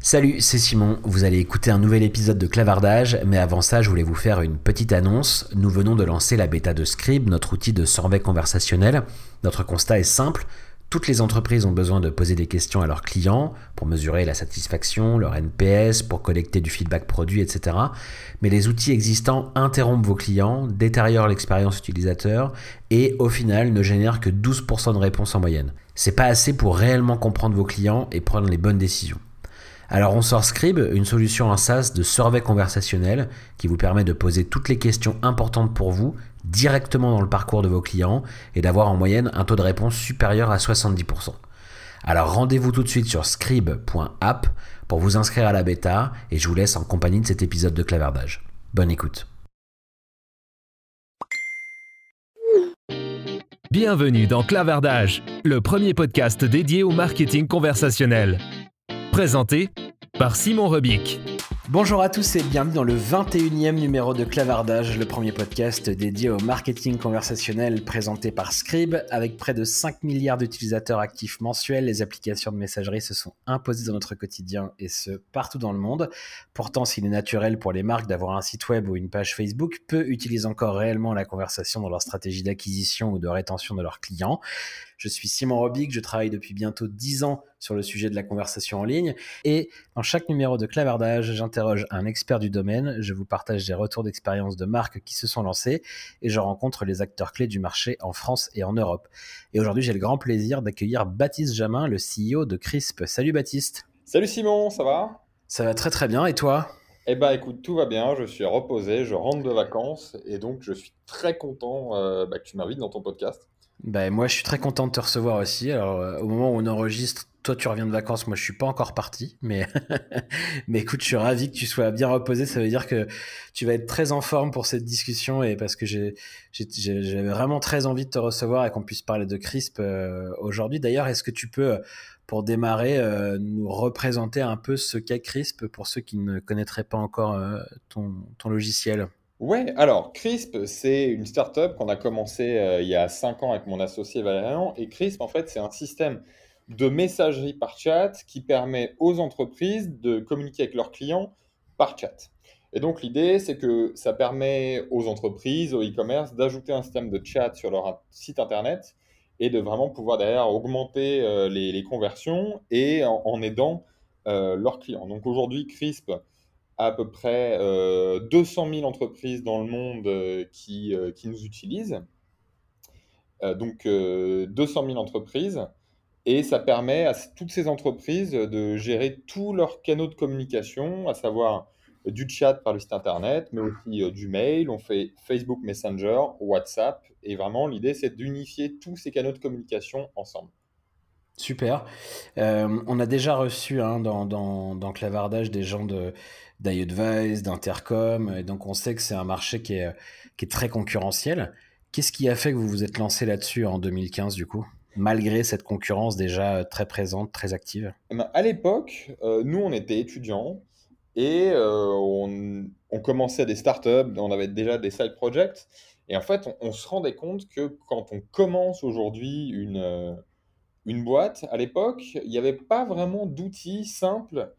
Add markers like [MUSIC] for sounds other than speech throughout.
Salut, c'est Simon. Vous allez écouter un nouvel épisode de Clavardage, mais avant ça, je voulais vous faire une petite annonce. Nous venons de lancer la bêta de Scribe, notre outil de survey conversationnel. Notre constat est simple. Toutes les entreprises ont besoin de poser des questions à leurs clients pour mesurer la satisfaction, leur NPS, pour collecter du feedback produit, etc. Mais les outils existants interrompent vos clients, détériorent l'expérience utilisateur et au final ne génèrent que 12% de réponses en moyenne. C'est pas assez pour réellement comprendre vos clients et prendre les bonnes décisions. Alors on sort Scribe, une solution en SaaS de survey conversationnel qui vous permet de poser toutes les questions importantes pour vous directement dans le parcours de vos clients et d'avoir en moyenne un taux de réponse supérieur à 70%. Alors rendez-vous tout de suite sur scribe.app pour vous inscrire à la bêta et je vous laisse en compagnie de cet épisode de clavardage. Bonne écoute. Bienvenue dans Clavardage, le premier podcast dédié au marketing conversationnel. Présenté par Simon Rebic. Bonjour à tous et bienvenue dans le 21e numéro de Clavardage, le premier podcast dédié au marketing conversationnel présenté par Scribe. Avec près de 5 milliards d'utilisateurs actifs mensuels, les applications de messagerie se sont imposées dans notre quotidien et ce, partout dans le monde. Pourtant, s'il est naturel pour les marques d'avoir un site web ou une page Facebook, peu utilisent encore réellement la conversation dans leur stratégie d'acquisition ou de rétention de leurs clients. Je suis Simon Robic, je travaille depuis bientôt 10 ans sur le sujet de la conversation en ligne et dans chaque numéro de clavardage, j'interroge un expert du domaine, je vous partage des retours d'expérience de marques qui se sont lancées et je rencontre les acteurs clés du marché en France et en Europe. Et aujourd'hui, j'ai le grand plaisir d'accueillir Baptiste Jamin, le CEO de Crisp. Salut Baptiste. Salut Simon, ça va? Ça va très très bien et toi? Eh ben écoute, tout va bien, je suis reposé, je rentre de vacances et donc je suis très content euh, bah, que tu m'invites dans ton podcast. Ben, moi, je suis très content de te recevoir aussi. Alors, euh, au moment où on enregistre, toi, tu reviens de vacances. Moi, je suis pas encore parti. Mais, [LAUGHS] mais écoute, je suis ravi que tu sois bien reposé. Ça veut dire que tu vas être très en forme pour cette discussion et parce que j'ai, j'avais vraiment très envie de te recevoir et qu'on puisse parler de CRISP euh, aujourd'hui. D'ailleurs, est-ce que tu peux, pour démarrer, euh, nous représenter un peu ce qu'est CRISP pour ceux qui ne connaîtraient pas encore ton, ton logiciel? Ouais, alors Crisp, c'est une startup qu'on a commencé euh, il y a 5 ans avec mon associé Valérian. Et Crisp, en fait, c'est un système de messagerie par chat qui permet aux entreprises de communiquer avec leurs clients par chat. Et donc l'idée, c'est que ça permet aux entreprises, aux e-commerce, d'ajouter un système de chat sur leur site internet et de vraiment pouvoir derrière augmenter euh, les, conversions et en, aidant euh, leurs clients. Donc aujourd'hui, Crisp à peu près 200 euh, 000 entreprises dans le monde euh, qui, euh, qui, nous utilisent. donc 200 000 entreprises. Et ça permet à toutes ces entreprises de gérer tous leurs canaux de communication, à savoir du chat par le site internet, mais aussi du mail. On fait Facebook Messenger, WhatsApp. Et vraiment, l'idée, c'est d'unifier tous ces canaux de communication ensemble. Super. on a déjà reçu hein, dans, dans, dans, Clavardage des gens de, d'iAdvice, d'Intercom, et donc on sait que c'est un marché qui est, qui est très concurrentiel. Qu'est-ce qui a fait que vous vous êtes lancé là-dessus en 2015 du coup malgré cette concurrence déjà très présente, très active? Eh ben, À l'époque, euh, nous, on était étudiants et euh, on, commençait des startups, on avait déjà des side projects. Et en fait, on, se rendait compte que quand on commence aujourd'hui une, euh, une boîte, à l'époque, il n'y avait pas vraiment d'outils simples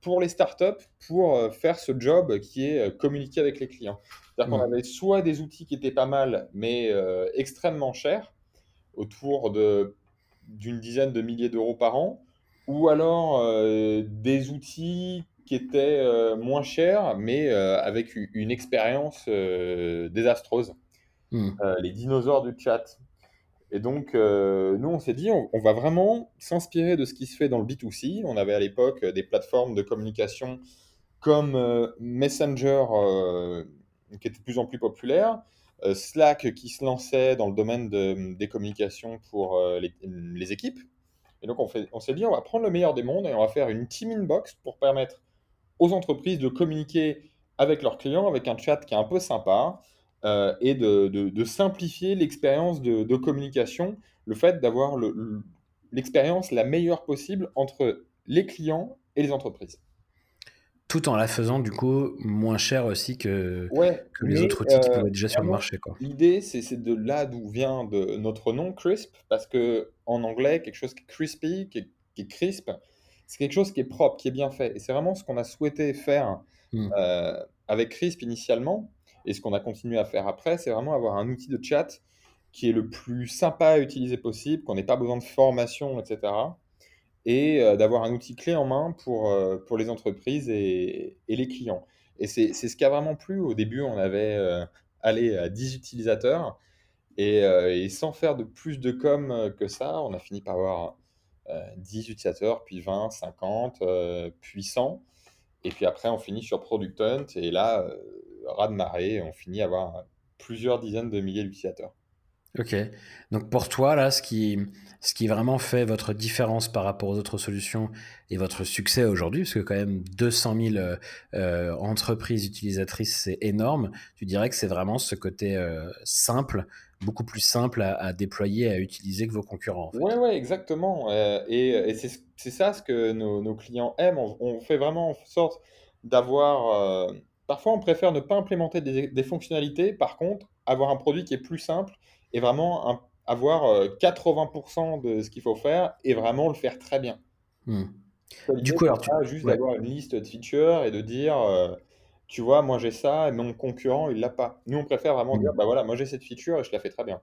pour les startups pour euh, faire ce job qui est euh, communiquer avec les clients. C'est-à-dire qu'on mm. avait soit des outils qui étaient pas mal, mais euh, extrêmement chers, autour d'une dizaine de milliers d'euros par an, ou alors des outils qui étaient moins chers, mais avec une expérience désastreuse. Mm. les dinosaures du chat. Et donc, euh, nous, on s'est dit, on, va vraiment s'inspirer de ce qui se fait dans le B2C. On avait à l'époque des plateformes de communication comme euh, Messenger, euh, qui était de plus en plus populaire, Slack, qui se lançait dans le domaine des communications pour les, équipes. Et donc, on, on s'est dit, on va prendre le meilleur des mondes et on va faire une team inbox pour permettre aux entreprises de communiquer avec leurs clients avec un chat qui est un peu sympa, euh, et de, simplifier l'expérience de, communication, le fait d'avoir l'expérience la meilleure possible entre les clients et les entreprises. Tout en la faisant du coup moins cher aussi que, que les autres outils qui pouvaient déjà sur le marché. L'idée, c'est de là d'où vient de notre nom Crisp, parce que en anglais, quelque chose qui est crispy, qui est, crisp, c'est quelque chose qui est propre, qui est bien fait. Et c'est vraiment ce qu'on a souhaité faire Hmm. euh, avec Crisp initialement, et ce qu'on a continué à faire après, c'est vraiment avoir un outil de chat qui est le plus sympa à utiliser possible, qu'on n'ait pas besoin de formation, etc. Et euh, d'avoir un outil clé en main pour, euh, pour les entreprises et, les clients. Et c'est ce qui a vraiment plu. Au début, on avait euh, allé à 10 utilisateurs. Et, et sans faire de plus de com que ça, on a fini par avoir euh, 10 utilisateurs, puis 20, 50, euh, puis 100. Et puis après, on finit sur Product Hunt. Et là, raz de marée, on finit à avoir plusieurs dizaines de milliers d'utilisateurs. Ok. Donc pour toi, là, ce qui, ce qui vraiment fait votre différence par rapport aux autres solutions et votre succès aujourd'hui, parce que quand même 200 000 euh, euh, entreprises utilisatrices, c'est énorme, tu dirais que c'est vraiment ce côté euh, simple, beaucoup plus simple à, à déployer, à utiliser que vos concurrents, en fait. Ouais, ouais, exactement. Euh, et et c'est c'est ça ce que nos, nos clients aiment. On, on fait vraiment en sorte d'avoir... euh, parfois, on préfère ne pas implémenter des, des fonctionnalités. Par contre, avoir un produit qui est plus simple et vraiment un- avoir euh, 80% de ce qu'il faut faire et vraiment le faire très bien. Hmm. Du coup, alors tu... pas juste Ouais. d'avoir une liste de features et de dire, euh, tu vois, moi j'ai ça, et mon concurrent, il l'a pas. Nous, on préfère vraiment dire, Hmm. bah voilà, moi j'ai cette feature et je la fais très bien.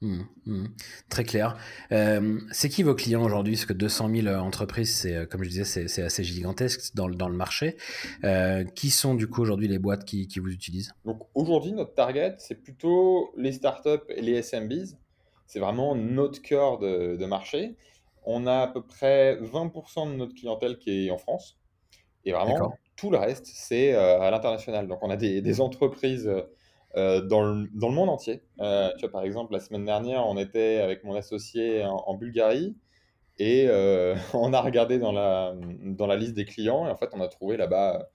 Hmm, hmm. Très clair. Euh, c'est qui vos clients aujourd'hui? Parce que 200 000 entreprises, c'est, euh, comme je disais, c'est assez gigantesque dans, le- dans le marché. Euh, qui sont du coup aujourd'hui les boîtes qui, qui vous utilisent? Donc aujourd'hui, notre target, c'est plutôt les startups et les SMBs. C'est vraiment notre cœur de, de marché. On a à peu près 20% de notre clientèle qui est en France. Et vraiment, tout le reste, c'est euh, à l'international. Donc on a des, des entreprises euh, dans le, dans le monde entier. Euh, tu vois, par exemple, la semaine dernière, on était avec mon associé en, Bulgarie. Et euh, [LAUGHS] on a regardé dans la, dans la liste des clients. Et en fait, on a trouvé là-bas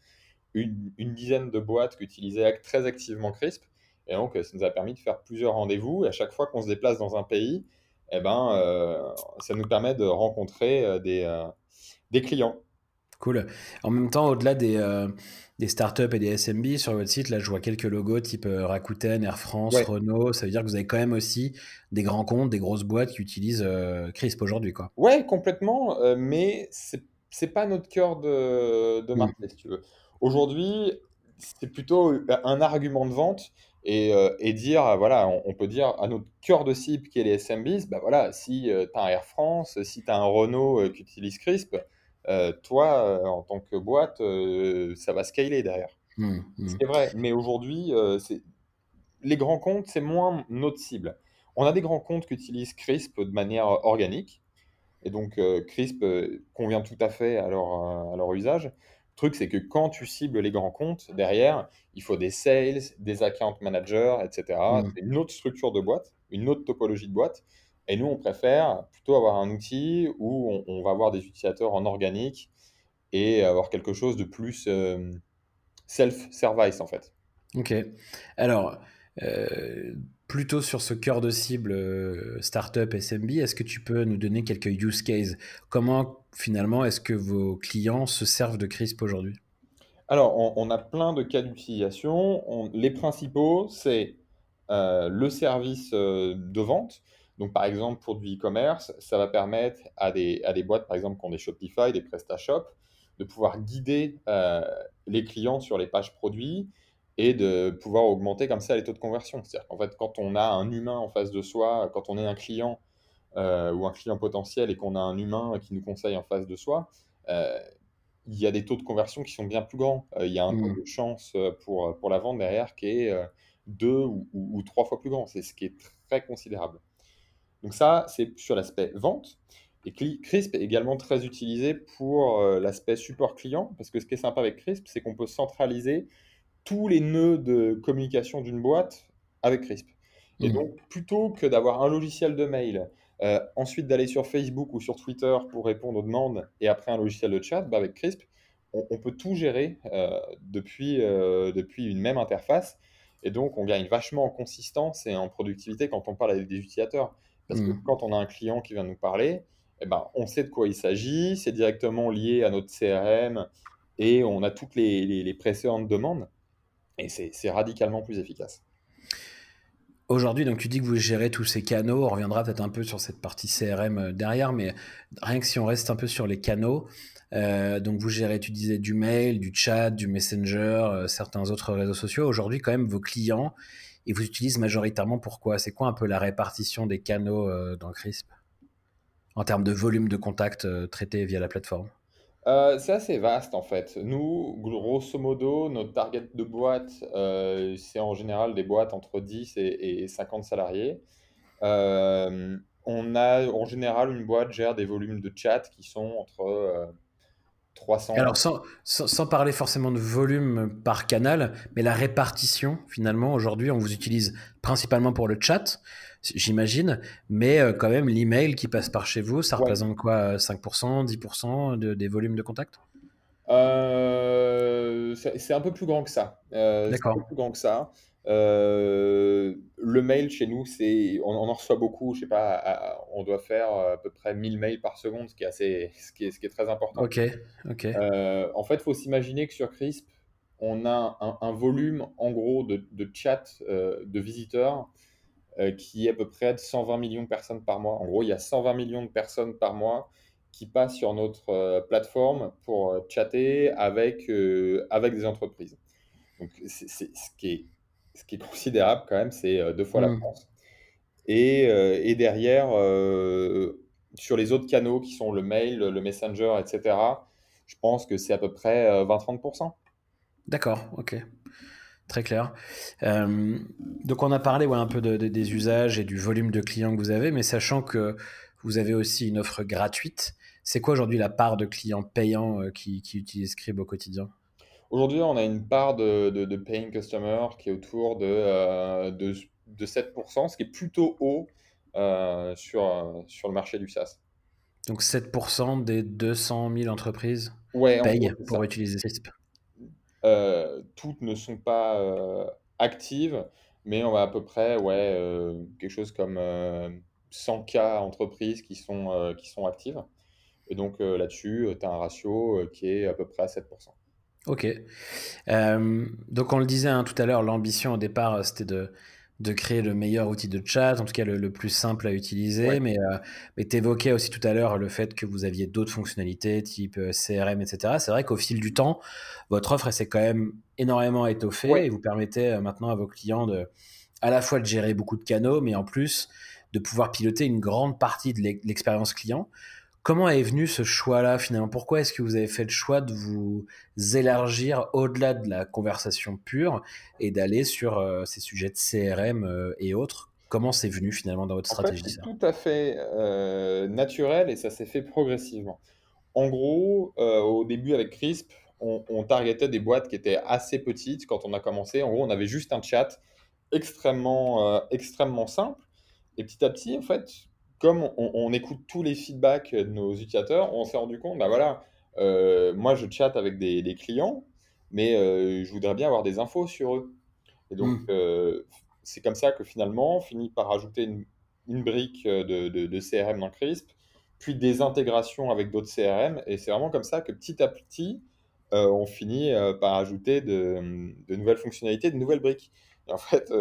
une, une dizaine de boîtes qui utilisaient très activement Crisp. Et donc, ça nous a permis de faire plusieurs rendez-vous. Et à chaque fois qu'on se déplace dans un pays, eh ben, ça nous permet de rencontrer des, des clients. Cool. En même temps, au-delà des, euh, des startups et des SMB, sur votre site, là, je vois quelques logos type euh, Rakuten, Air France, Ouais, Renault. Ça veut dire que vous avez quand même aussi des grands comptes, des grosses boîtes qui utilisent euh, Crisp aujourd'hui, quoi. ouais, complètement. mais c'est pas notre cœur de, de Hmm. marché, si tu veux. Aujourd'hui, c'est plutôt un argument de vente et, et dire, voilà, on, on peut dire à notre cœur de cible qui est les SMBs, bah voilà, si tu as un Air France, si tu as un Renault qui utilise Crisp, toi, euh, en tant que boîte, euh, ça va scaler derrière. Hmm, hmm. C'est vrai, mais aujourd'hui, euh, les grands comptes, c'est moins notre cible. On a des grands comptes qui utilisent Crisp de manière organique, et donc euh, Crisp euh, convient tout à fait à leur, euh, à leur usage. Le truc, c'est que quand tu cibles les grands comptes, derrière, il faut des sales, des account managers, etc. Hmm. C'est une autre structure de boîte, une autre topologie de boîte. Et nous, on préfère plutôt avoir un outil où on, on va avoir des utilisateurs en organique et avoir quelque chose de plus euh, self-service, en fait. Ok. Alors, euh, plutôt sur ce cœur de cible euh, startup SMB, est-ce que tu peux nous donner quelques use cases? Comment finalement est-ce que vos clients se servent de Crisp aujourd'hui? Alors, on, on a plein de cas d'utilisation. On- les principaux, c'est le service de vente. Donc, par exemple, pour du e-commerce, ça va permettre à des, à des boîtes, par exemple, qui ont des Shopify, des PrestaShop, de pouvoir guider euh, les clients sur les pages produits et de pouvoir augmenter comme ça les taux de conversion. C'est-à-dire qu'en fait, quand on a un humain en face de soi, quand on est un client euh, ou un client potentiel et qu'on a un humain qui nous conseille en face de soi, euh, il y a des taux de conversion qui sont bien plus grands. Il y a un taux Hmm. de chance pour, pour la vente derrière qui est deux ou, ou- ou trois fois plus grand. C'est ce qui est très considérable. Donc ça, c'est sur l'aspect vente. Et Crisp est également très utilisé pour euh, l'aspect support client, parce que ce qui est sympa avec Crisp, c'est qu'on peut centraliser tous les nœuds de communication d'une boîte avec Crisp. Et Hmm. donc, plutôt que d'avoir un logiciel de mail, euh, ensuite d'aller sur Facebook ou sur Twitter pour répondre aux demandes, et après un logiciel de chat, bah, avec Crisp, on, on peut tout gérer euh, depuis, euh, depuis une même interface. Et donc, on gagne vachement en consistance et en productivité quand on parle avec des utilisateurs. Parce que Hmm. quand on a un client qui vient nous parler, eh ben, on sait de quoi il s'agit, c'est directement lié à notre CRM et on a toutes les, les, les précédentes demandes et c'est radicalement plus efficace. Aujourd'hui, donc tu dis que vous gérez tous ces canaux. On reviendra peut-être un peu sur cette partie CRM euh, derrière, mais rien que si on reste un peu sur les canaux, donc vous gérez, tu disais, du mail, du chat, du messenger, certains autres réseaux sociaux. Aujourd'hui, quand même, vos clients, ils vous utilisent majoritairement pourquoi C'est quoi un peu la répartition des canaux dans Crisp? En termes de volume de contacts traités via la plateforme? Euh, c'est assez vaste en fait. Nous, grosso modo, notre target de boîte, euh, c'est en général des boîtes entre 10 et, 50 salariés. Euh, on a en général une boîte gère des volumes de chat qui sont entre 300. Alors sans, sans, parler forcément de volume par canal, mais la répartition finalement, aujourd'hui on vous utilise principalement pour le chat j'imagine. Mais euh, quand même, l'email qui passe par chez vous, ça représente quoi 5%, 10% de, des volumes de contact? Euh, C'est un peu plus grand que ça. Euh, c'est un peu plus grand que ça. Le mail chez nous, c'est, on, en reçoit beaucoup. Je sais pas, on doit faire à peu près 1000 mails par seconde, ce qui est assez, ce qui est, ce qui est très important. Ok, ok. en fait, il faut s'imaginer que sur Crisp, on a un, volume en gros de, de chat de visiteurs euh, qui est à peu près de 120 millions de personnes par mois. En gros, il y a 120 millions de personnes par mois qui passent sur notre euh, plateforme pour euh, chatter avec, avec des entreprises. Donc, c'est, ce, qui est, ce qui est considérable quand même, c'est deux fois la mmh. France. Et, et derrière, sur les autres canaux qui sont le mail, le messenger, etc., je pense que c'est à peu près 20-30%. D'accord, ok. Très clair. Euh, donc on a parlé ouais, un peu de, des usages et du volume de clients que vous avez, mais sachant que vous avez aussi une offre gratuite, c'est quoi aujourd'hui la part de clients payants euh, qui, qui, utilisent Scribe au quotidien? Aujourd'hui, on a une part de, de, paying customers qui est autour de, euh, de, 7%, ce qui est plutôt haut sur, sur le marché du SaaS. Donc 7% des 200 000 entreprises payent pour utiliser euh, toutes ne sont pas euh, actives, mais on a à peu près ouais, euh, quelque chose comme 100 cas entreprises qui sont, qui sont actives. Et donc là-dessus, tu as un ratio qui est à peu près à 7%. Ok. donc on le disait hein, tout à l'heure, l'ambition au départ, c'était de, de créer le meilleur outil de chat, en tout cas le, plus simple à utiliser. Mais, euh, mais tu évoquais aussi tout à l'heure le fait que vous aviez d'autres fonctionnalités type euh, CRM, etc. C'est vrai qu'au fil du temps, votre offre s'est quand même énormément étoffée et vous permettez euh, maintenant à vos clients de à la fois de gérer beaucoup de canaux, mais en plus de pouvoir piloter une grande partie de l'expérience client. Comment est venu ce choix-là finalement? Pourquoi est-ce que vous avez fait le choix de vous élargir au-delà de la conversation pure et d'aller sur euh, ces sujets de CRM euh, et autres? Comment c'est venu finalement dans votre stratégie C'est tout à fait euh, naturel et ça s'est fait progressivement. En gros, au début avec Crisp, on, on, targetait des boîtes qui étaient assez petites quand on a commencé. En gros, on avait juste un chat extrêmement, extrêmement simple. Et petit à petit, en fait, comme on, écoute tous les feedbacks de nos utilisateurs, on s'est rendu compte, bah voilà, euh, moi je chatte avec des, clients, mais euh, je voudrais bien avoir des infos sur eux. Et donc, hmm. euh, c'est comme ça que finalement, on finit par ajouter une, brique de, CRM dans Crisp, puis des intégrations avec d'autres CRM, et c'est vraiment comme ça que petit à petit, on finit par ajouter de, de, nouvelles fonctionnalités, de nouvelles briques. Et en fait,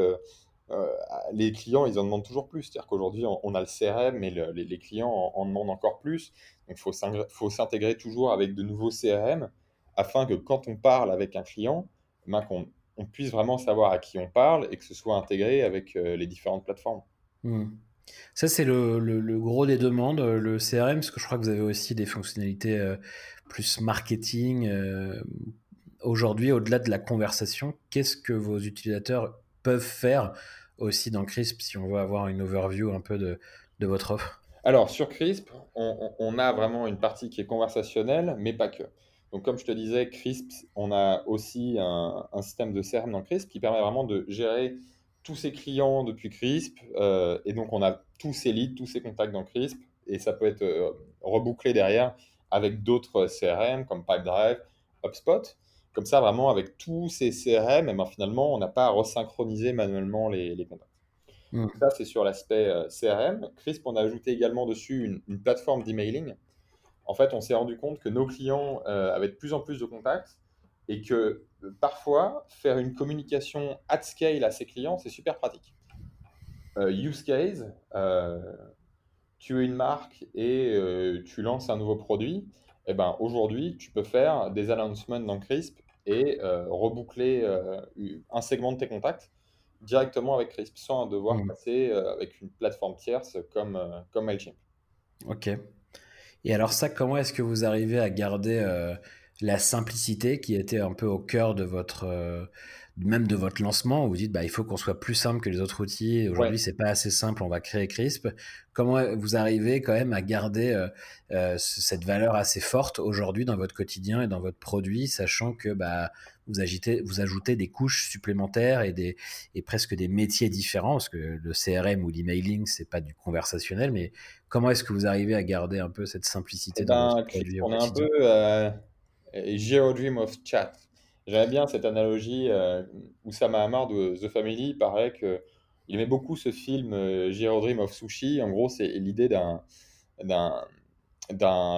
euh, les clients, ils en demandent toujours plus. C'est-à-dire qu'aujourd'hui, on, a le CRM, mais les, clients en, demandent encore plus. Donc, il faut s'intégrer toujours avec de nouveaux CRM afin que quand on parle avec un client, ben, qu'on on puisse vraiment savoir à qui on parle et que ce soit intégré avec euh, les différentes plateformes. Hmm. Ça, c'est le, gros des demandes, le CRM, parce que je crois que vous avez aussi des fonctionnalités euh, plus marketing. Aujourd'hui, au-delà de la conversation, qu'est-ce que vos utilisateurs peuvent faire aussi dans Crisp si on veut avoir une overview un peu de, de votre offre Alors, sur Crisp, on, a vraiment une partie qui est conversationnelle, mais pas que. Donc, comme je te disais, Crisp, on a aussi un, système de CRM dans Crisp qui permet vraiment de gérer tous ses clients depuis Crisp. Euh, et donc, on a tous ses leads, tous ses contacts dans Crisp. Et ça peut être euh, rebouclé derrière avec d'autres CRM comme Pipedrive, HubSpot. Comme ça, vraiment, avec tous ces CRM, eh ben, finalement, on n'a pas à resynchroniser manuellement les, contacts. Hmm. Ça, c'est sur l'aspect euh, CRM. Crisp, on a ajouté également dessus une, plateforme d'emailing. En fait, on s'est rendu compte que nos clients euh, avaient de plus en plus de contacts et que euh, parfois, faire une communication at scale à ses clients, c'est super pratique. use case, tu es une marque et tu lances un nouveau produit eh ben, aujourd'hui, tu peux faire des announcements dans Crisp et euh, reboucler euh, un segment de tes contacts directement avec Crisp sans devoir Mm. passer euh, avec une plateforme tierce comme, comme Mailchimp. Ok. Et alors ça, comment est-ce que vous arrivez à garder la simplicité qui était un peu au cœur de votre, même de votre lancement, où vous dites, bah, il faut qu'on soit plus simple que les autres outils. Aujourd'hui, Ouais. c'est pas assez simple, on va créer Crisp. Comment vous arrivez quand même à garder euh, euh, ce- cette valeur assez forte aujourd'hui dans votre quotidien et dans votre produit, sachant que bah, vous, agitez, vous ajoutez des couches supplémentaires et, des, et presque des métiers différents, parce que le CRM ou l'emailing, c'est pas du conversationnel, mais comment est-ce que vous arrivez à garder un peu cette simplicité Eh dans ben, votre produit on est un peu euh, Zero Dream of Chat. J'aime bien cette analogie euh, Oussama Hamar de The Family parlait que il aimait beaucoup ce film euh, Zero Dream of Sushi. En gros, c'est l'idée d'un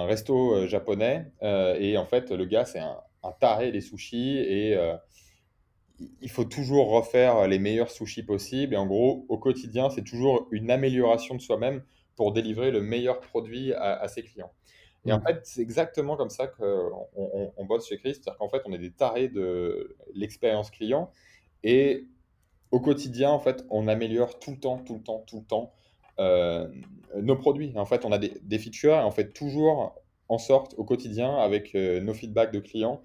resto euh, japonais euh, et en fait le gars c'est un, taré des sushis et euh, il faut toujours refaire les meilleurs sushis possibles et en gros au quotidien c'est toujours une amélioration de soi-même pour délivrer le meilleur produit à ses clients. Et en Mm. fait, c'est exactement comme ça qu'on on, on bosse chez Chris, c'est-à-dire qu'en fait, on est des tarés de l'expérience client et au quotidien, en fait, on améliore tout le temps, tout le temps, tout le temps euh, nos produits. En fait, on a des, des features et on fait toujours en sorte au quotidien, avec euh, nos feedbacks de clients,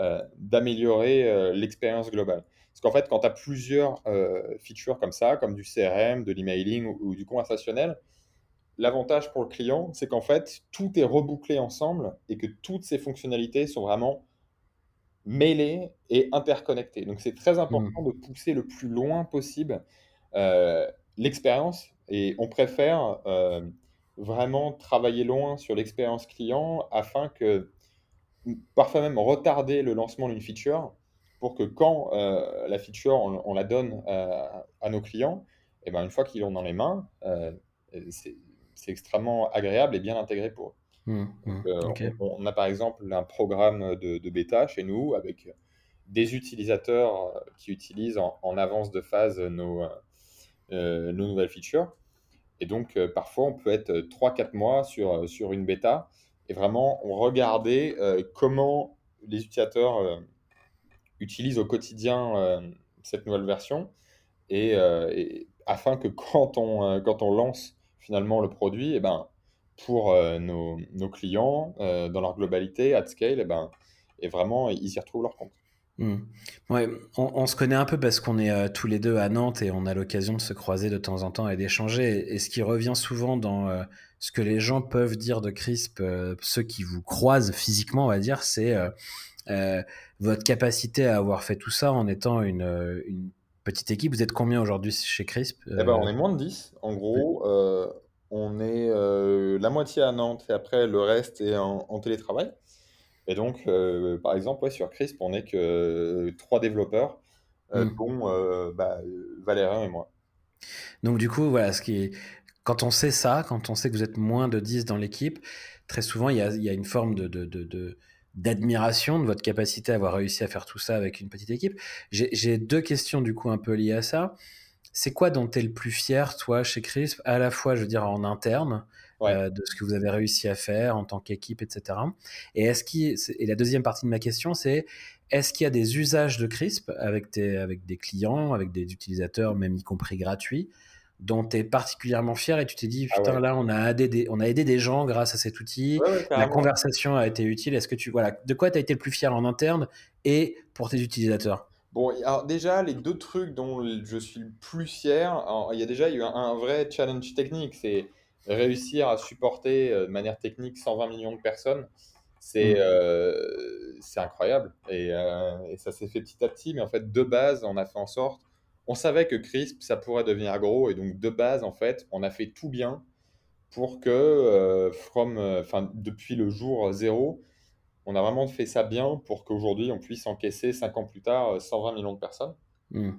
euh, d'améliorer l'expérience globale. Parce qu'en fait, quand tu as plusieurs features comme ça, comme du CRM, de l'emailing ou, ou du conversationnel, l'avantage pour le client, c'est qu'en fait, tout est rebouclé ensemble et que toutes ces fonctionnalités sont vraiment mêlées et interconnectées. Donc, c'est très important de pousser le plus loin possible euh, l'expérience et on préfère euh, vraiment travailler loin sur l'expérience client afin que, parfois même retarder le lancement d'une feature pour que quand euh, la feature, on, on la donne à nos clients, et ben une fois qu'ils l'ont dans les mains, euh, c'est extrêmement agréable et bien intégré pour eux. Mm, Donc, mm. euh, on, on a par exemple un programme de, de bêta chez nous avec des utilisateurs euh, qui utilisent en, en avance de phase nos, euh, nos nouvelles features. Et donc, euh, parfois, on peut être 3-4 mois sur, sur une bêta et vraiment regarder euh, comment les utilisateurs euh, utilisent au quotidien cette nouvelle version et, et afin que quand on, quand on lance finalement le produit, et ben, pour euh, nos, nos clients, euh, dans leur globalité, at scale, et ben, et vraiment, ils y retrouvent leur compte. Mm. Ouais, on, se connaît un peu parce qu'on est euh, tous les deux à Nantes et on a l'occasion de se croiser de temps en temps et d'échanger. Et, ce qui revient souvent dans ce que les gens peuvent dire de Crisp, ceux qui vous croisent physiquement, on va dire, c'est votre capacité à avoir fait tout ça en étant une petite équipe. Vous êtes combien aujourd'hui chez Crisp Eh ben, Euh, on est moins de 10. En gros, euh, on est euh, la moitié à Nantes et après le reste est en, en télétravail. Et donc, euh, par exemple, ouais, sur Crisp, on n'est que euh, trois développeurs, euh, Mm. dont euh, bah, euh, et moi. Donc du coup, voilà, ce qui est... quand on sait ça, quand on sait que vous êtes moins de 10 dans l'équipe, très souvent, il y a, il y a une forme de, de, de, de- d'admiration de votre capacité à avoir réussi à faire tout ça avec une petite équipe. J'ai deux questions du coup un peu liées à ça. C'est quoi dont tu es le plus fier, toi, chez Crisp, à la fois, je veux dire, en interne, Ouais. euh, de ce que vous avez réussi à faire en tant qu'équipe, etc. Et, est-ce qu'il, et la deuxième partie de ma question, c'est est-ce qu'il y a des usages de Crisp avec, tes, avec des clients, avec des utilisateurs, même y compris gratuits, dont tu es particulièrement fier et tu t'es dit, Ah putain, ouais. là, on a, aidé des, on a aidé des gens grâce à cet outil, Ouais, ouais, la conversation a été utile. Est-ce que tu, voilà, de quoi tu as été le plus fier en interne et pour tes utilisateurs? Bon, alors déjà, les deux trucs dont je suis le plus fier, alors, il y a déjà eu un, un vrai challenge technique, c'est réussir à supporter euh, de manière technique 120 millions de personnes. C'est Mm. euh, incroyable. Et, euh, et ça s'est fait petit à petit, mais en fait, de base, on a fait en sorte. On savait que Crisp, ça pourrait devenir gros, et donc de base, en fait, on a fait tout bien pour que, euh, from, euh, depuis le jour zéro, on a vraiment fait ça bien pour qu'aujourd'hui, on puisse encaisser 5 ans plus tard euh, 120 millions de personnes. Mm.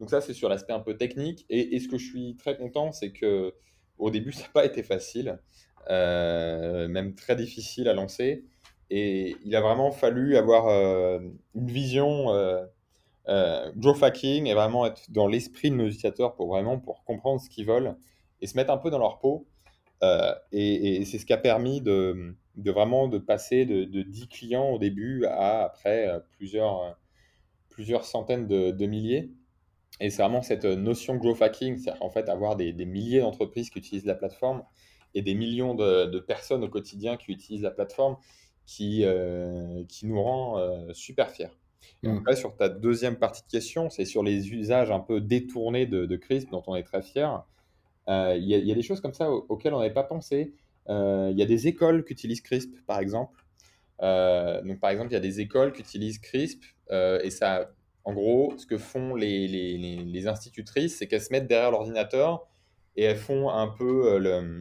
Donc ça, c'est sur l'aspect un peu technique. Et, et ce que je suis très content, c'est que au début, [LAUGHS] ça n'a pas été facile, euh, même très difficile à lancer. Et il a vraiment fallu avoir euh, une vision euh, euh, growth hacking et vraiment être dans l'esprit de nos utilisateurs pour vraiment pour comprendre ce qu'ils veulent et se mettre un peu dans leur peau et, c'est ce qui a permis de, vraiment de passer de, 10 clients au début à après plusieurs, plusieurs centaines de, milliers. Et c'est vraiment cette notion growth hacking, c'est-à-dire en fait avoir des, milliers d'entreprises qui utilisent la plateforme et des millions de, personnes au quotidien qui utilisent la plateforme qui, qui nous rend super fiers. Mmh. Après, sur ta deuxième partie de question, c'est sur les usages un peu détournés de, de Crisp, dont on est très fier. Euh, il y, a des choses comme ça auxquelles on n'avait pas pensé. Euh, il y a des écoles qui utilisent Crisp, par exemple. Euh, donc, par exemple, il y a des écoles qui utilisent Crisp et ça, en gros, ce que font les, les, les institutrices, c'est qu'elles se mettent derrière l'ordinateur et elles font un peu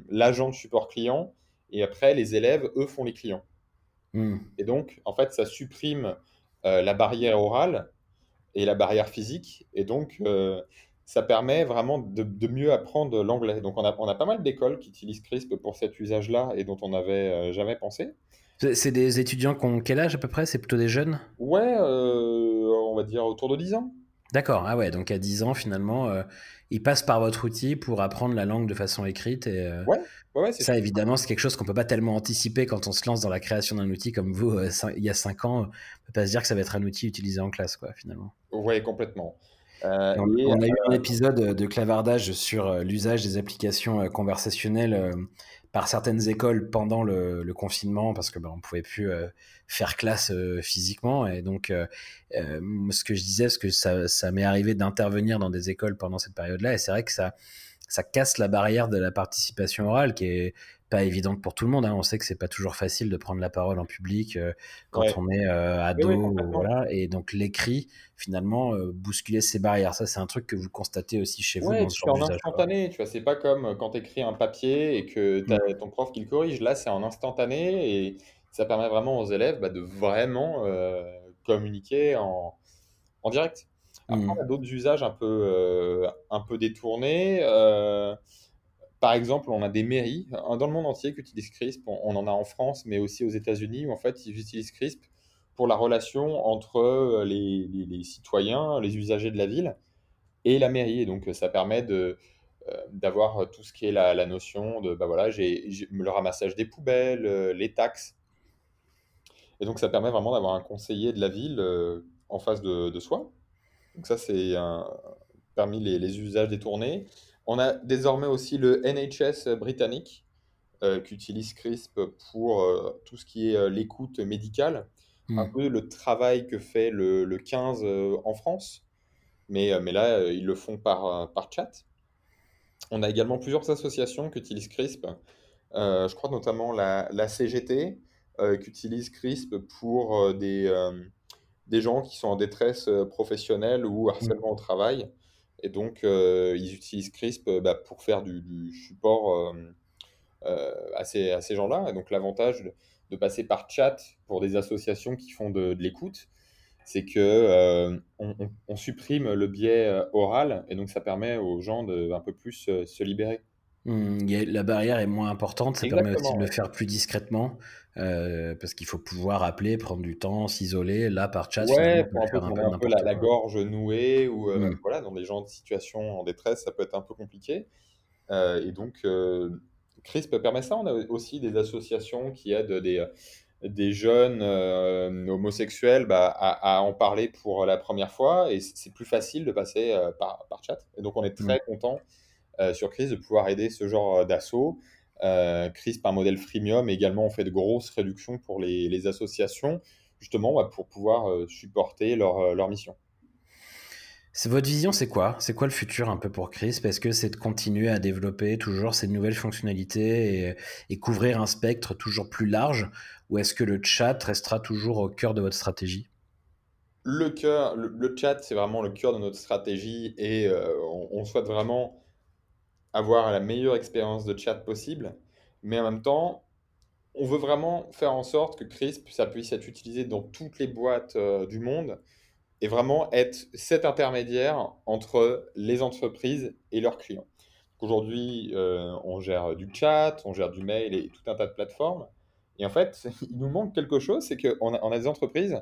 l'agent de support client. Et après, les élèves, eux, font les clients. Mmh. Et donc, en fait, ça supprime la barrière orale et la barrière physique. Et donc, euh, ça permet vraiment de, mieux apprendre l'anglais. Donc, on a, on a pas mal d'écoles qui utilisent CRISP pour cet usage-là et dont on n'avait euh, jamais pensé. C'est des étudiants qui ont quel âge à peu près? C'est plutôt des jeunes? Ouais, on va dire autour de 10 ans. D'accord, ah ouais, donc à 10 ans finalement, ils passent par votre outil pour apprendre la langue de façon écrite. Et, ouais, ça, évidemment, c'est quelque chose qu'on peut pas tellement anticiper quand on se lance dans la création d'un outil comme vous euh, il y a 5 ans. On peut pas se dire que ça va être un outil utilisé en classe, quoi, finalement. Oui, complètement. Euh, on, a eu un épisode de clavardage sur euh, l'usage des applications conversationnelles par certaines écoles pendant le, confinement parce que ben, on pouvait plus faire classe physiquement. Et donc ce que je disais parce que ça, ça m'est arrivé d'intervenir dans des écoles pendant cette période-là et c'est vrai que ça ça casse la barrière de la participation orale qui est pas évidente pour tout le monde. Hein. On sait que c'est pas toujours facile de prendre la parole en public euh, quand on est euh, ado, voilà. Et donc l'écrit, finalement, euh, bousculer ces barrières. Ça, c'est un truc que vous constatez aussi chez vous. dans ce genre en instantané. Tu vois, c'est pas comme quand tu écris un papier et que tu as mmh. ton prof qui le corrige. Là, c'est en instantané et ça permet vraiment aux élèves bah, de vraiment communiquer en, en direct. Après, on a d'autres usages un peu, euh, un peu détournés. Euh, par exemple, on a des mairies dans le monde entier qui utilisent CRISP. On, en a en France, mais aussi aux États-Unis, où en fait, ils utilisent CRISP pour la relation entre euh, les, les, citoyens, les usagers de la ville et la mairie. Et donc, ça permet de, d'avoir tout ce qui est la, la notion de, bah voilà, j'ai, le ramassage des poubelles, les taxes. Et donc, ça permet vraiment d'avoir un conseiller de la ville en face de, de soi. Donc ça, c'est parmi les, usages détournés. On a désormais aussi le NHS britannique euh, qui utilise CRISP pour euh, tout ce qui est euh, l'écoute médicale. Un hmm. peu le travail que fait le, 15 en France. Mais, mais là, ils le font par, par chat. On a également plusieurs associations qui utilisent CRISP. je crois notamment la, la CGT qui utilise CRISP pour des des gens qui sont en détresse euh, professionnelle ou harcèlement au travail. Et donc, euh, ils utilisent CRISP bah, pour faire du, support euh, à ces, à ces gens-là. Et donc, l'avantage de, passer par chat pour des associations qui font de, l'écoute, c'est que on, supprime le biais oral et donc ça permet aux gens de un peu plus se libérer. Mmh, la barrière est moins importante, ça permet aussi de le faire plus discrètement, euh, parce qu'il faut pouvoir appeler, prendre du temps, s'isoler. Là, par chat, ouais, pour un peu, un peu la, gorge nouée, ou euh, mmh. voilà, dans des gens de situation en détresse, ça peut être un peu compliqué. Euh, et donc, CRISP permet ça. On a aussi des associations qui aident des, des jeunes homosexuels bah, à, en parler pour la première fois, et c'est plus facile de passer par, par, chat. Et donc, on est très mmh. content sur CRISP de pouvoir aider ce genre d'assaut. Euh, CRISP, un modèle freemium, également, on fait de grosses réductions pour les, associations, justement bah, pour pouvoir supporter leur, leur mission. Votre vision, c'est quoi? C'est quoi le futur un peu pour CRISP? Est-ce que c'est de continuer à développer toujours ces nouvelles fonctionnalités et, couvrir un spectre toujours plus large? Ou est-ce que le chat restera toujours au cœur de votre stratégie? Le, cœur, le, chat, c'est vraiment le cœur de notre stratégie et on, souhaite vraiment avoir la meilleure expérience de chat possible, mais en même temps, on veut vraiment faire en sorte que CRISP, ça puisse être utilisé dans toutes les boîtes euh, du monde et vraiment être cet intermédiaire entre les entreprises et leurs clients. Aujourd'hui, euh, on gère du chat, on gère du mail et tout un tas de plateformes. Et en fait, [LAUGHS] il nous manque quelque chose, c'est qu'on a, des entreprises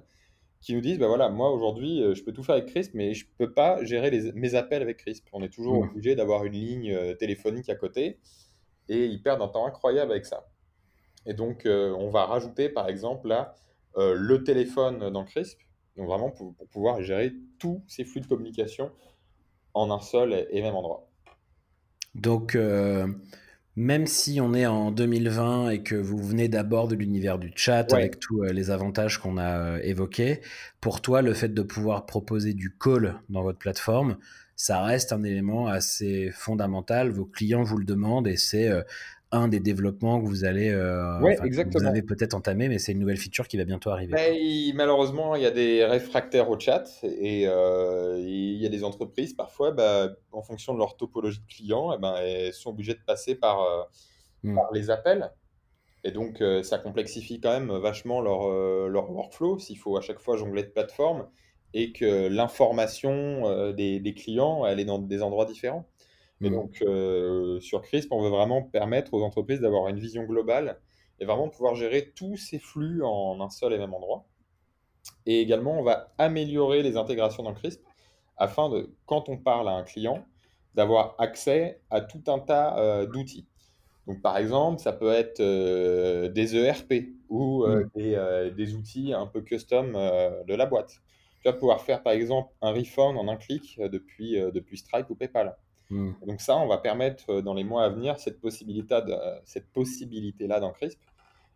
qui nous disent, bah voilà, moi aujourd'hui, euh, je peux tout faire avec CRISP, mais je peux pas gérer les, mes appels avec CRISP. On est toujours obligé d'avoir une ligne euh, téléphonique à côté. et ils perdent un temps incroyable avec ça. Et donc, on va rajouter par exemple là le téléphone dans Crisp, donc vraiment pour, pour, pouvoir gérer tous ces flux de communication en un seul et même endroit. Donc, même si on est en 2020 et que vous venez d'abord de l'univers du chat avec tous euh, les avantages qu'on a euh, évoqués, pour toi, le fait de pouvoir proposer du call dans votre plateforme, ça reste un élément assez fondamental. Vos clients vous le demandent et c'est euh, un des développements que vous allez, euh, vous avez peut-être entamé, mais c'est une nouvelle feature qui va bientôt arriver. malheureusement, il y a des réfractaires au chat et euh, il y a des entreprises parfois, bah, en fonction de leur topologie de clients, eh ben, elles sont obligées de passer par, euh, hmm. par les appels. Et donc, ça complexifie quand même vachement leur, leur workflow s'il faut à chaque fois jongler de plateformes et que l'information des, des clients, elle est dans des endroits différents. Et mm. donc, euh, sur CRISP, on veut vraiment permettre aux entreprises d'avoir une vision globale et vraiment pouvoir gérer tous ces flux en un seul et même endroit. Et également, on va améliorer les intégrations dans CRISP afin de, quand on parle à un client, d'avoir accès à tout un tas euh, d'outils. Donc, par exemple, ça peut être euh, des ERP ou mm. des, des, outils un peu custom de la boîte. Tu vas pouvoir faire, par exemple, un refund en un clic depuis, depuis Stripe ou PayPal. Hmm. Donc ça, on va permettre euh, dans les mois à venir cette possibilité-là cette possibilité dans CRISP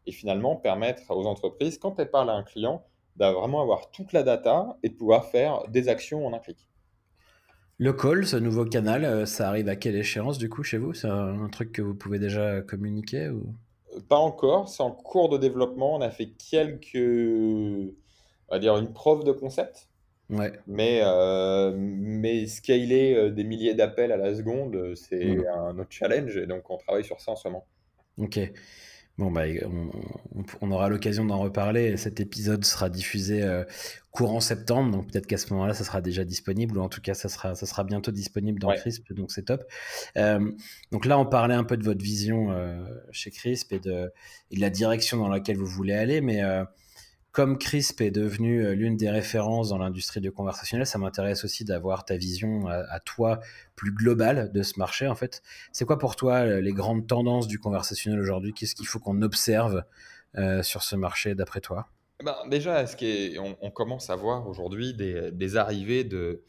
et finalement permettre aux entreprises, quand elles parlent à un client, de vraiment avoir toute la data et de pouvoir faire des actions en un clic. Le call, ce nouveau canal, euh, ça arrive à quelle échéance du coup chez vous? C'est un truc que vous pouvez déjà communiquer ou... Euh, pas encore, c'est en cours de développement. On a fait quelques, on va dire une preuve de concept. Ouais. Mais, euh, mais scaler euh, des milliers d'appels à la seconde, euh, c'est mm. un autre challenge. Et donc, on travaille sur ça en ce moment. Ok. Bon, bah, on, aura l'occasion d'en reparler. Cet épisode sera diffusé courant septembre, donc peut-être qu'à ce moment-là, ça sera déjà disponible, ou en tout cas, ça sera, ça sera bientôt disponible dans Crisp, donc c'est top. donc là, on parlait un peu de votre vision chez Crisp et de, et de, la direction dans laquelle vous voulez aller, mais comme CRISP est devenu euh, l'une des références dans l'industrie du conversationnel, ça m'intéresse aussi d'avoir ta vision à, toi plus globale de ce marché. En fait, c'est quoi pour toi euh, les grandes tendances du conversationnel aujourd'hui? Qu'est-ce qu'il faut qu'on observe euh, sur ce marché d'après toi? Eh ben, Déjà, ce on, commence à voir aujourd'hui des, arrivées de,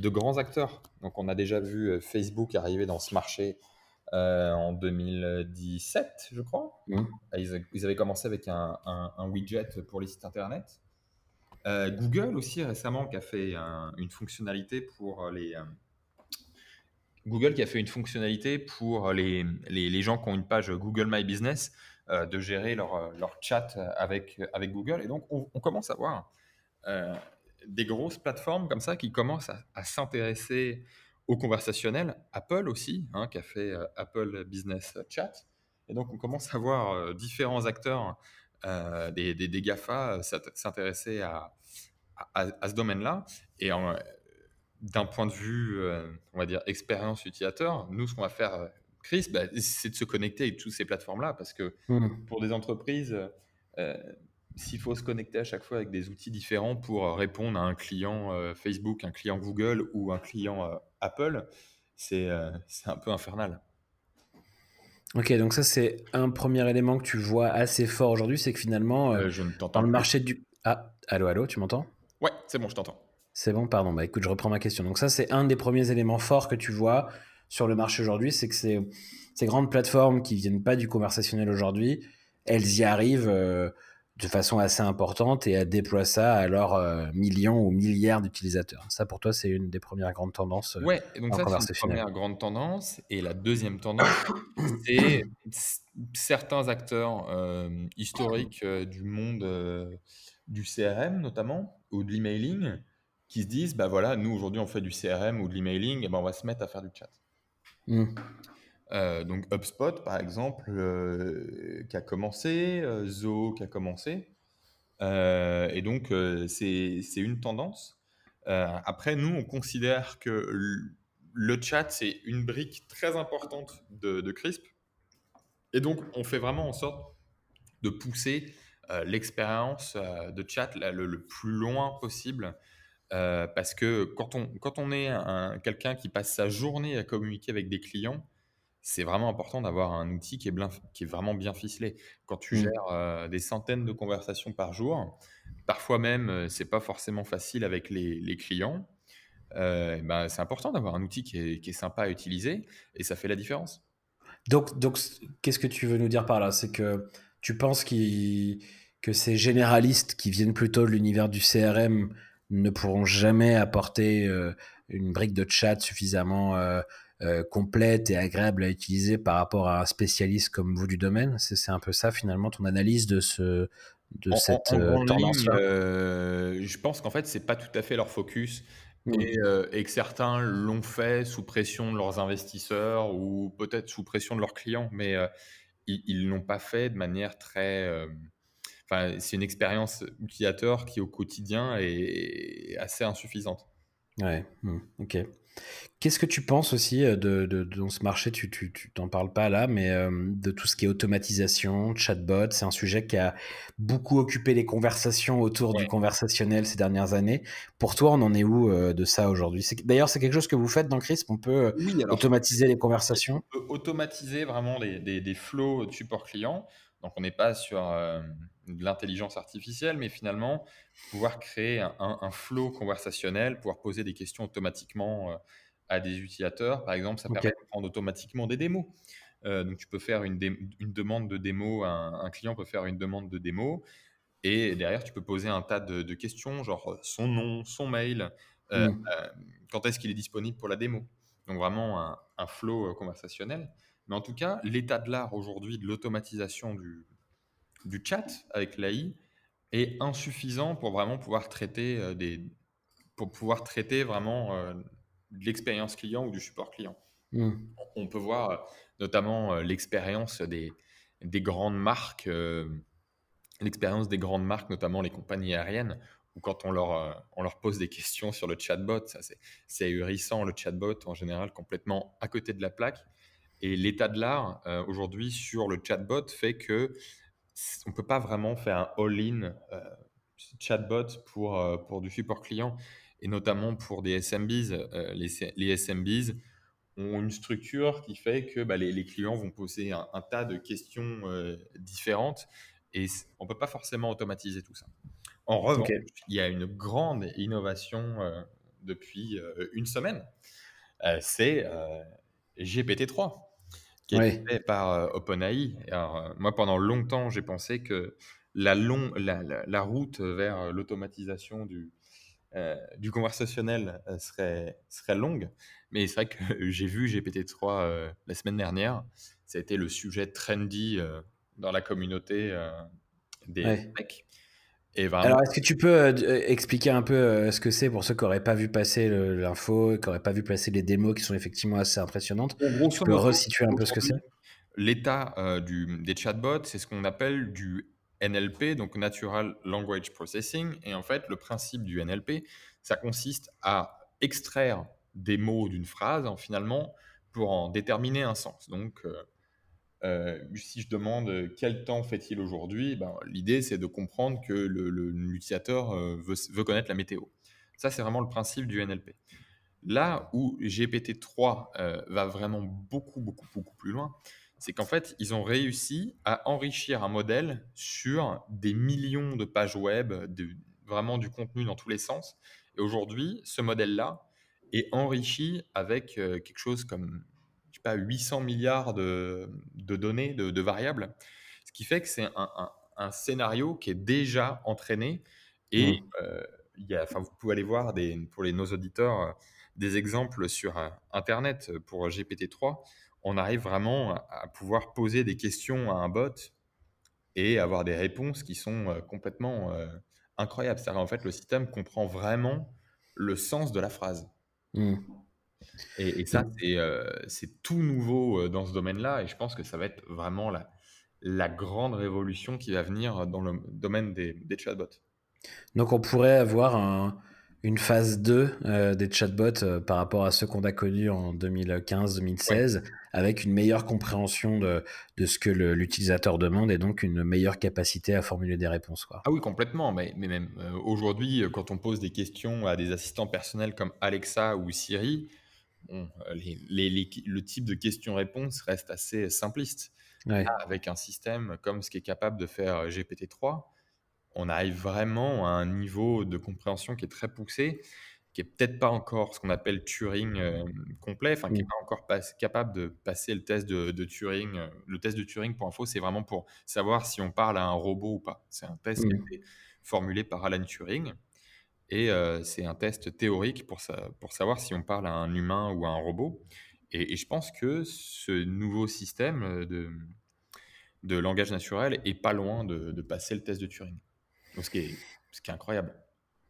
de, grands acteurs? Donc, on a déjà vu Facebook arriver dans ce marché euh, en 2017, je crois. Mmh. Ah, ils, avaient commencé avec un, widget pour les sites internet. Euh, Google aussi récemment qui a fait une fonctionnalité pour les euh, Google qui a fait une fonctionnalité pour les, les, gens qui ont une page Google My Business de gérer leur, leur, chat avec, avec Google. Et donc, on, commence à voir des grosses plateformes comme ça qui commencent à, à s'intéresser au conversationnel, Apple aussi, hein, qui a fait euh, Apple Business Chat. Et donc, on commence à voir euh, différents acteurs euh, des, des, GAFA s'intéresser à, à, ce domaine-là. Et d'un point de vue, on va dire, expérience utilisateur, nous, ce qu'on va faire, Chris, bah, c'est de se connecter avec toutes ces plateformes-là. Parce que mmh. pour des entreprises, s'il faut se connecter à chaque fois avec des outils différents pour répondre à un client Facebook, un client Google ou un client Apple, euh, c'est un peu infernal. Ok, donc ça c'est un premier élément que tu vois assez fort aujourd'hui, c'est que finalement, euh, euh, dans le marché du... Ah, allô, allô, tu m'entends? Ouais, c'est bon, je t'entends. C'est bon, pardon, bah écoute, je reprends ma question. Donc ça c'est un des premiers éléments forts que tu vois sur le marché aujourd'hui, c'est que ces, ces grandes plateformes qui viennent pas du conversationnel aujourd'hui, elles y arrivent de façon assez importante et elle déploie ça à leurs euh, millions ou milliards d'utilisateurs. Ça, pour toi, c'est une des premières grandes tendances. Euh, ouais, donc ça, c'est une première grande tendance. Et la deuxième tendance, [COUGHS] c'est certains acteurs euh, historiques du monde du CRM, notamment, ou de l'emailing, qui se disent, bah voilà, nous, aujourd'hui, on fait du CRM ou de l'emailing, et ben on va se mettre à faire du chat. Mmh. Euh, donc HubSpot, par exemple, euh, qui a commencé, euh, Zoho qui a commencé. et donc, c'est une tendance. après, nous, on considère que le chat, c'est une brique très importante de, CRISP. Et donc, on fait vraiment en sorte de pousser l'expérience de chat le, plus loin possible. parce que quand on, quand on est quelqu'un qui passe sa journée à communiquer avec des clients, c'est vraiment important d'avoir un outil qui est, qui est, vraiment bien ficelé. Quand tu mmh. gères des centaines de conversations par jour, parfois même, c'est pas forcément facile avec les, clients. ben, c'est important d'avoir un outil qui est, qui est, sympa à utiliser et ça fait la différence. Donc, donc qu'est-ce que tu veux nous dire par là? C'est que tu penses que ces généralistes qui viennent plutôt de l'univers du CRM ne pourront jamais apporter une brique de chat suffisamment euh, complète et agréable à utiliser par rapport à un spécialiste comme vous du domaine? C'est un peu ça finalement ton analyse de ce de cette euh, tendance euh, Je pense qu'en fait c'est pas tout à fait leur focus. Mmh. Et, que certains l'ont fait sous pression de leurs investisseurs ou peut-être sous pression de leurs clients, mais ils ne l'ont pas fait de manière très. Enfin, c'est une expérience utilisateur qui au quotidien est assez insuffisante. Ouais, mmh, ok. Qu'est-ce que tu penses aussi euh, de, de, dans ce marché Tu t'en tu, parles pas là, mais euh, de tout ce qui est automatisation, chatbot, c'est un sujet qui a beaucoup occupé les conversations autour du conversationnel ces dernières années. Pour toi, on en est où euh, de ça aujourd'hui? D'ailleurs, c'est quelque chose que vous faites dans CRISP On peut automatiser les conversations? On peut automatiser vraiment des, des flows de support client. Donc, on n'est pas sur de l'intelligence artificielle, mais finalement, pouvoir créer un, un, flow conversationnel, pouvoir poser des questions automatiquement euh, à des utilisateurs. Par exemple, ça permet de prendre automatiquement des démos. Euh, donc, tu peux faire une, une demande de démo, un, client peut faire une demande de démo, et derrière, tu peux poser un tas de, questions, genre euh, son nom, son mail, mmh. quand est-ce qu'il est disponible pour la démo. Donc, vraiment un, un flow conversationnel. Mais en tout cas, l'état de l'art aujourd'hui de l'automatisation du, du chat avec l'AI est insuffisant pour vraiment pouvoir traiter euh, des pour pouvoir traiter vraiment euh, l'expérience client ou du support client. Hmm. On peut voir euh, notamment l'expérience des, des grandes marques, l'expérience des grandes marques, notamment les compagnies aériennes, où quand on leur, on leur pose des questions sur le chatbot, ça c'est ahurissant, le chatbot en général complètement à côté de la plaque. Et l'état de l'art aujourd'hui sur le chatbot fait que on peut pas vraiment faire un all-in euh, chatbot pour, euh, pour du support client et notamment pour des SMBs. Euh, les, les, SMBs ont une structure qui fait que bah, les, clients vont poser un, tas de questions différentes et on peut pas forcément automatiser tout ça. En revanche, il y a une grande innovation depuis une semaine, c'est GPT-3 qui est fait par euh, OpenAI. Alors, euh, moi, pendant longtemps, j'ai pensé que la, long, la, la, route vers l'automatisation du, euh, du conversationnel serait, serait longue. Mais c'est vrai que [LAUGHS] j'ai vu GPT-3 la semaine dernière. Ça a été le sujet trendy dans la communauté des mecs. Alors, est-ce que tu peux euh, euh, expliquer un peu euh, ce que c'est pour ceux qui n'auraient pas vu passer l'info, qui n'auraient pas vu passer les démos qui sont effectivement assez impressionnantes? Tu peux resituer un peu ce que c'est? L'état des chatbots, c'est ce qu'on appelle du NLP, donc Natural Language Processing. Et en fait, le principe du NLP, ça consiste à extraire des mots d'une phrase, en, finalement, pour en déterminer un sens. Donc, euh, si je demande euh, quel temps fait-il aujourd'hui, ben, l'idée c'est de comprendre que l'utilisateur euh, veut, connaître la météo. Ça, c'est vraiment le principe du NLP. Là où GPT-3 va vraiment beaucoup, beaucoup, beaucoup plus loin, c'est qu'en fait, ils ont réussi à enrichir un modèle sur des millions de pages web, vraiment du contenu dans tous les sens. Et aujourd'hui, ce modèle-là est enrichi avec quelque chose comme pas, 800 milliards de, données, de, variables. Ce qui fait que c'est un, scénario qui est déjà entraîné. Et mmh. euh, il y a, vous pouvez aller voir des, pour les, nos auditeurs euh, des exemples sur euh, Internet pour GPT-3. On arrive vraiment à pouvoir poser des questions à un bot et avoir des réponses qui sont complètement incroyables. C'est-à-dire en fait, le système comprend vraiment le sens de la phrase. Mmh. Et, ça, euh, c'est tout nouveau euh, dans ce domaine-là. Et je pense que ça va être vraiment la, la grande révolution qui va venir dans le domaine des, des chatbots. Donc, on pourrait avoir une phase 2 euh, des chatbots par rapport à ceux qu'on a connus en 2015-2016, avec une meilleure compréhension de, de ce que l'utilisateur demande et donc une meilleure capacité à formuler des réponses. Quoi. Ah oui, complètement. Mais, mais même aujourd'hui, quand on pose des questions à des assistants personnels comme Alexa ou Siri, le type de questions-réponses reste assez simpliste. avec un système comme ce qui est capable de faire GPT-3, on arrive vraiment à un niveau de compréhension qui est très poussé, qui est peut-être pas encore ce qu'on appelle Turing complet, enfin qui n'est mmh. pas encore capable de passer le test de, Turing. Le test de Turing, pour info, c'est vraiment pour savoir si on parle à un robot ou pas. C'est un test qui a mmh. été formulé par Alan Turing. Et c'est un test théorique pour, pour savoir si on parle à un humain ou à un robot. Et, je pense que ce nouveau système de, de langage naturel est pas loin de, passer le test de Turing. ce, qui est, ce qui est incroyable.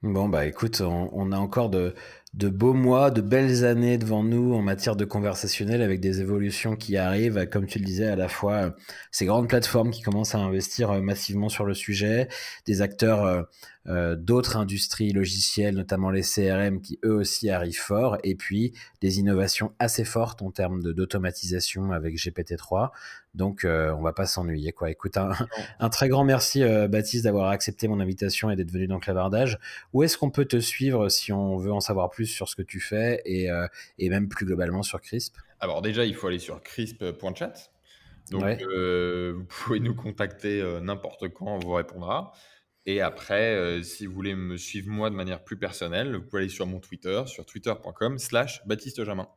Bon, bah écoute, on, a encore de, beaux mois, de belles années devant nous en matière de conversationnel avec des évolutions qui arrivent, comme tu le disais, à la fois ces grandes plateformes qui commencent à investir massivement sur le sujet, des acteurs euh, d'autres industries logicielles, notamment les CRM, qui eux aussi arrivent fort, et puis des innovations assez fortes en termes d'automatisation avec GPT-3. Donc, euh, on va pas s'ennuyer, quoi. Écoute, [LAUGHS] un, très grand merci, euh, Baptiste, d'avoir accepté mon invitation et d'être venu dans Clavardage. Où est-ce qu'on peut te suivre si on veut en savoir plus sur ce que tu fais et, et même plus globalement sur CRISP? Alors déjà, il faut aller sur crisp.chat. Donc, vous [LAUGHS] pouvez nous contacter n'importe quand, on vous répondra. Et après, euh, si vous voulez me suivre moi de manière plus personnelle, vous pouvez aller sur mon Twitter, sur twitter.com slash Baptiste Jamin.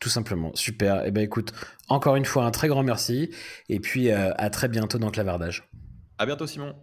Tout simplement, super. Eh ben écoute, encore une fois, un très grand merci. Et puis euh, à très bientôt dans Clavardage. À bientôt Simon.